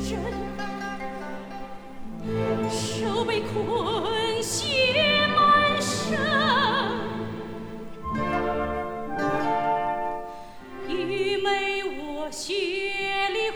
人。手被困血满身愚昧我血里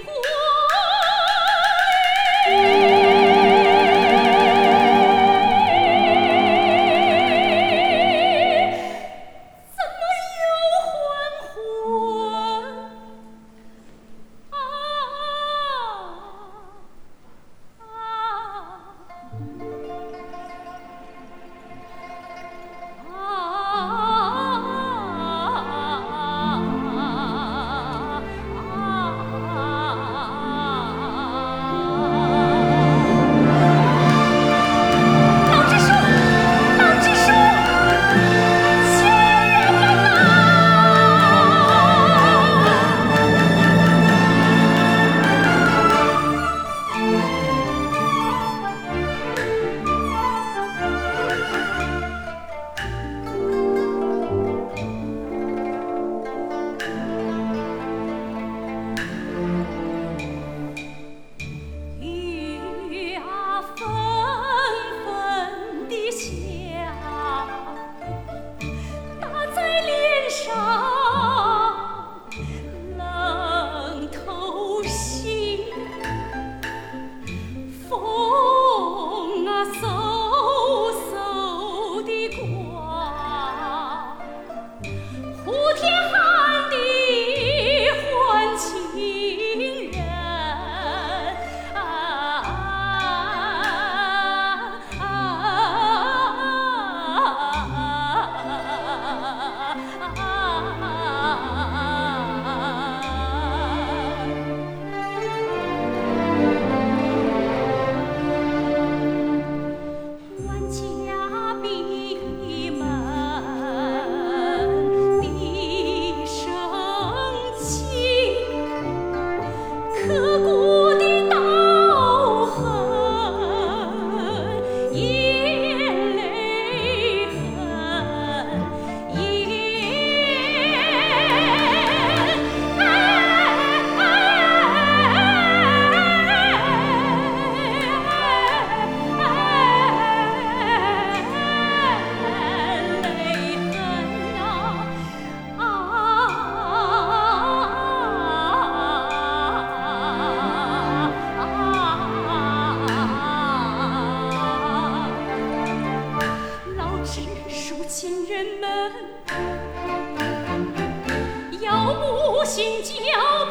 Chiều